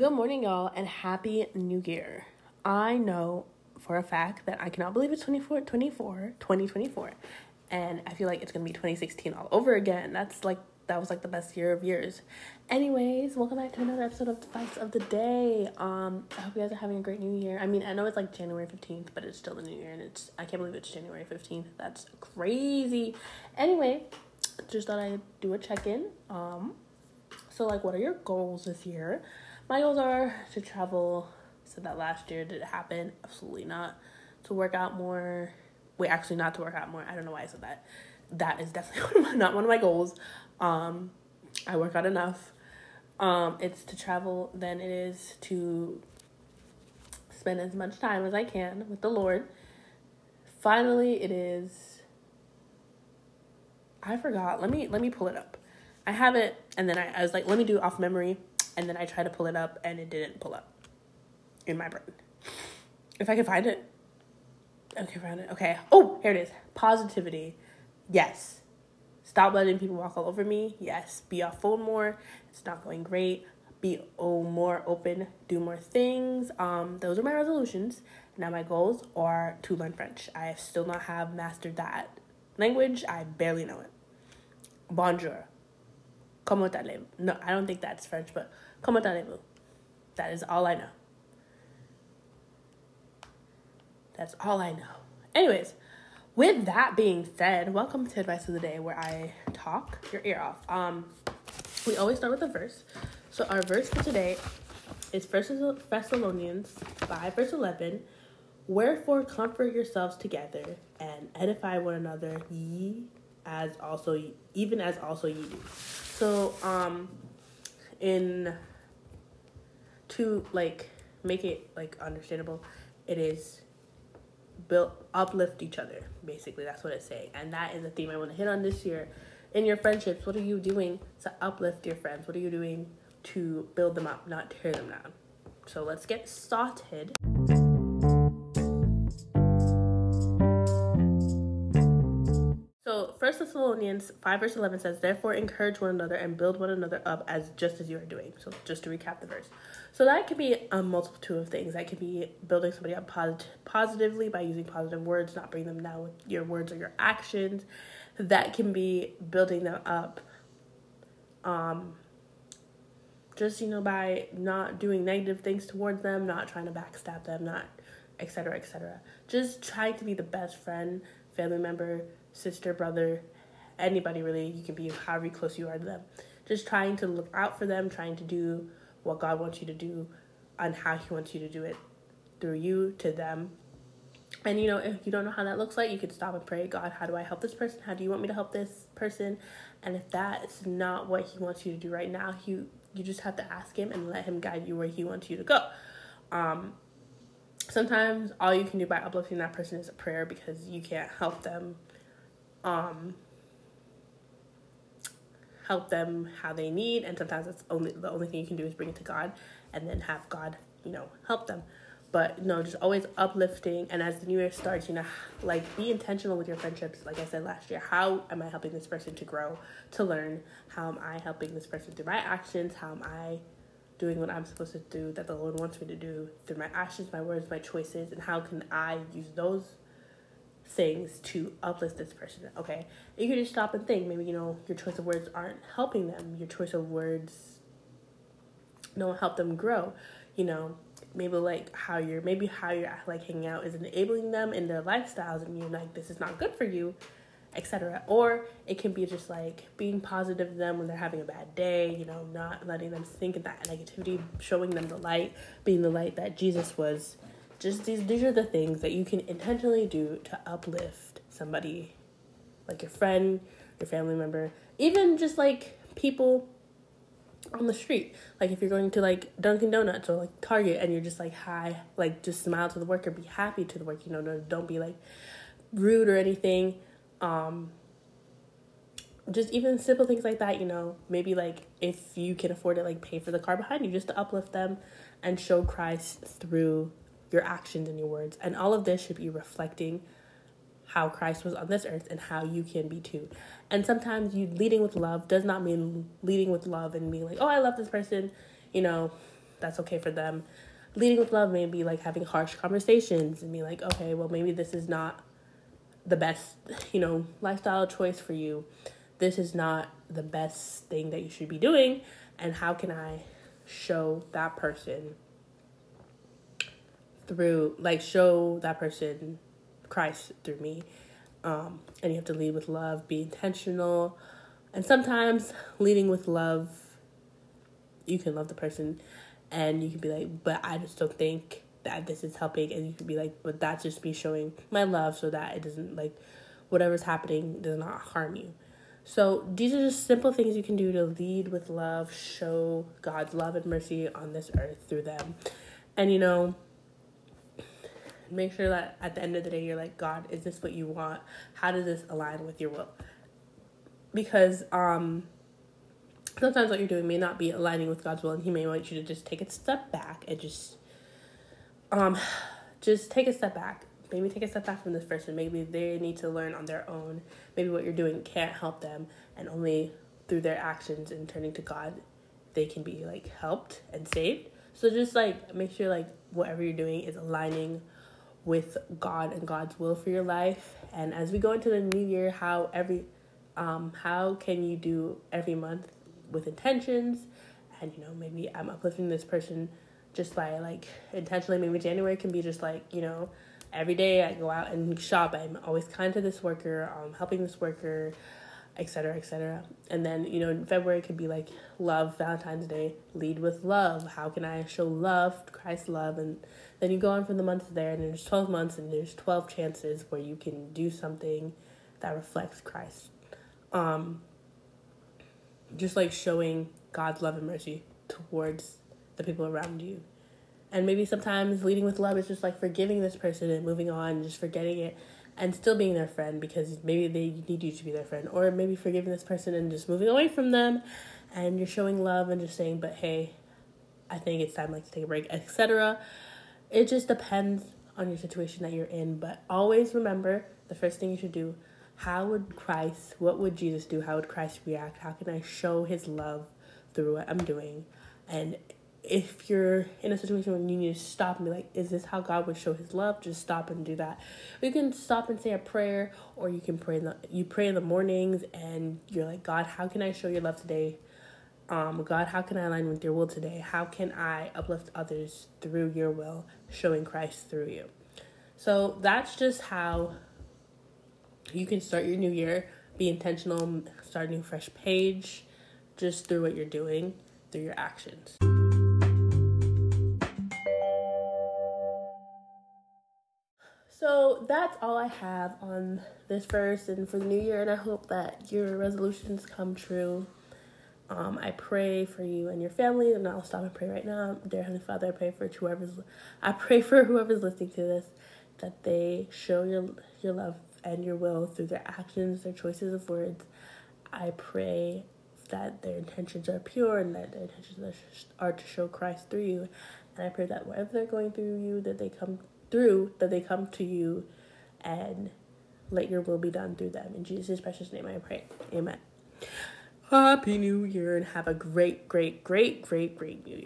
Good morning, y'all, and happy new year. I know for a fact that I cannot believe it's 24, 24, 2024, and I feel like it's gonna be 2016 all over again. That's like, that was like the best year of years. Anyways, welcome back to another episode of Advice of the Day. Um, I hope you guys are having a great new year. I mean, I know it's like January 15th, but it's still the new year, and it's, I can't believe it's January 15th. That's crazy. Anyway, just thought I'd do a check in. Um, so, like, what are your goals this year? My goals are to travel. Said that last year. Did it happen? Absolutely not. To work out more. Wait, actually, not to work out more. I don't know why I said that. That is definitely one my, not one of my goals. Um, I work out enough. Um, it's to travel than it is to spend as much time as I can with the Lord. Finally, it is. I forgot. Let me let me pull it up. I have it, and then I, I was like, let me do off memory, and then I tried to pull it up, and it didn't pull up in my brain. If I can find it. Okay, found it. Okay. Oh, here it is. Positivity. Yes. Stop letting people walk all over me. Yes. Be off phone more. It's not going great. Be oh, more open. Do more things. Um, those are my resolutions. Now my goals are to learn French. I still not have mastered that language. I barely know it. Bonjour. Comment allez-vous? No, I don't think that's French, but comment allez-vous? That is all I know. That's all I know. Anyways, with that being said, welcome to Advice of the Day where I talk your ear off. Um, we always start with a verse. So our verse for today is First Thessalonians 5 verse 11. Wherefore comfort yourselves together and edify one another, ye as also even as also you do. So um in to like make it like understandable, it is build uplift each other. Basically, that's what it's saying, and that is the theme I want to hit on this year. In your friendships, what are you doing to uplift your friends? What are you doing to build them up, not tear them down? So let's get started. First Thessalonians five verse eleven says, "Therefore encourage one another and build one another up as just as you are doing." So just to recap the verse, so that can be a multitude of things. That can be building somebody up posit- positively by using positive words, not bringing them down with your words or your actions. That can be building them up, um, just you know by not doing negative things towards them, not trying to backstab them, not etc. etc. Just trying to be the best friend, family member sister, brother, anybody really. You can be however close you are to them. Just trying to look out for them, trying to do what God wants you to do and how He wants you to do it through you to them. And you know, if you don't know how that looks like, you could stop and pray, God, how do I help this person? How do you want me to help this person? And if that's not what He wants you to do right now, you you just have to ask Him and let Him guide you where He wants you to go. Um, sometimes all you can do by uplifting that person is a prayer because you can't help them um, help them how they need and sometimes it's only the only thing you can do is bring it to god and then have god you know help them. But no just always uplifting and as the new year starts you know like be intentional with your friendships. Like i said last year how am i helping this person to grow to learn? How am i helping this person through my actions? How am i doing what i'm supposed to do that the lord wants me to do through my actions my words my choices? And how can i use those things to uplift this person. Okay, you can just stop and think. Maybe you know your choice of words aren't helping them. Your choice of words don't help them grow. You know, maybe like how you're maybe how you're like hanging out is enabling them in their lifestyles, and you're like this is not good for you, etc. Or it can be just like being positive to them when they're having a bad day. You know, not letting them think of that negativity, showing them the light, being the light that Jesus was just these these are the things that you can intentionally do to uplift somebody. Like your friend your family member even just like people on the street. Like if you're going to like dunkin donuts or like target and you're just like hi like just smile to the worker be happy to the worker you know don't, don't be like rude or anything. Um just even simple things like that you know maybe like if you can afford it like pay for the car behind you just to uplift them and show christ through your actions and your words. And all of this should be reflecting how Christ was on this earth and how you can be too. And sometimes you leading with love does not mean leading with love and being like, oh, I love this person, you know, that's okay for them. Leading with love may be like having harsh conversations and be like, okay, well, maybe this is not the best, you know, lifestyle choice for you. This is not the best thing that you should be doing. And how can I show that person through, like, show that person Christ through me? Um, and you have to lead with love, be intentional. And sometimes leading with love, you can love the person and you can be like, but I just don't think that this is helping. And you can be like, but that's just me showing my love so that it doesn't, like, whatever's happening does not harm you. So these are just simple things you can do to lead with love, show God's love and mercy on this earth through them. And you know, make sure that at the end of the day you're like, God, is this what you want? How does this align with your will? Because um sometimes what you're doing may not be aligning with God's will and he may want you to just take a step back and just um just take a step back maybe take a step back from this person. Maybe they need to learn on their own. Maybe what you're doing can't help them, and only through their actions and turning to God, they can be like helped and saved. So just like make sure like whatever you're doing is aligning with God and God's will for your life. And as we go into the new year, how every um how can you do every month with intentions and you know maybe I'm uplifting this person just by like intentionally maybe January can be just like, you know, every day I go out and shop. I'm always kind to this worker. I'm helping this worker, etc., etc. And then you know, in February could be like love, Valentine's Day, lead with love. How can I show love, Christ's love, and then you go on for the months there, and there's twelve months, and there's twelve chances where you can do something that reflects Christ. Um, just like showing God's love and mercy towards the people around you and maybe sometimes leading with love is just like forgiving this person and moving on and just forgetting it and still being their friend because maybe they need you to be their friend or maybe forgiving this person and just moving away from them and you're showing love and just saying but hey i think it's time like to take a break etc it just depends on your situation that you're in but always remember the first thing you should do how would christ what would jesus do? How would christ react? How can i show his love through what i'm doing? And if you're in a situation where you need to stop and be like, is this how God would show his love? Just stop and do that. You can stop and say a prayer, or you can pray in the you pray in the mornings and you're like, God, how can I show your love today? Um, God, how can I align with your will today? How can I uplift others through your will, showing Christ through you? So that's just how you can start your new year. Be intentional, start a new fresh page just through what you're doing, through your actions. That's all I have on this verse and for the new year, and I hope that your resolutions come true. Um, I pray for you and your family, and I'll stop and pray right now. Dear Heavenly Father, I pray for whoever's, I pray for whoever's listening to this, that they show your your love and your will through their actions, their choices of words. I pray that their intentions are pure and that their intentions are to show Christ through you. And I pray that whatever they're going through you, that they come through that they come to you and let your will be done through them. In Jesus' precious name I pray. Amen. Happy New Year and have a great, great, great, great, great New Year.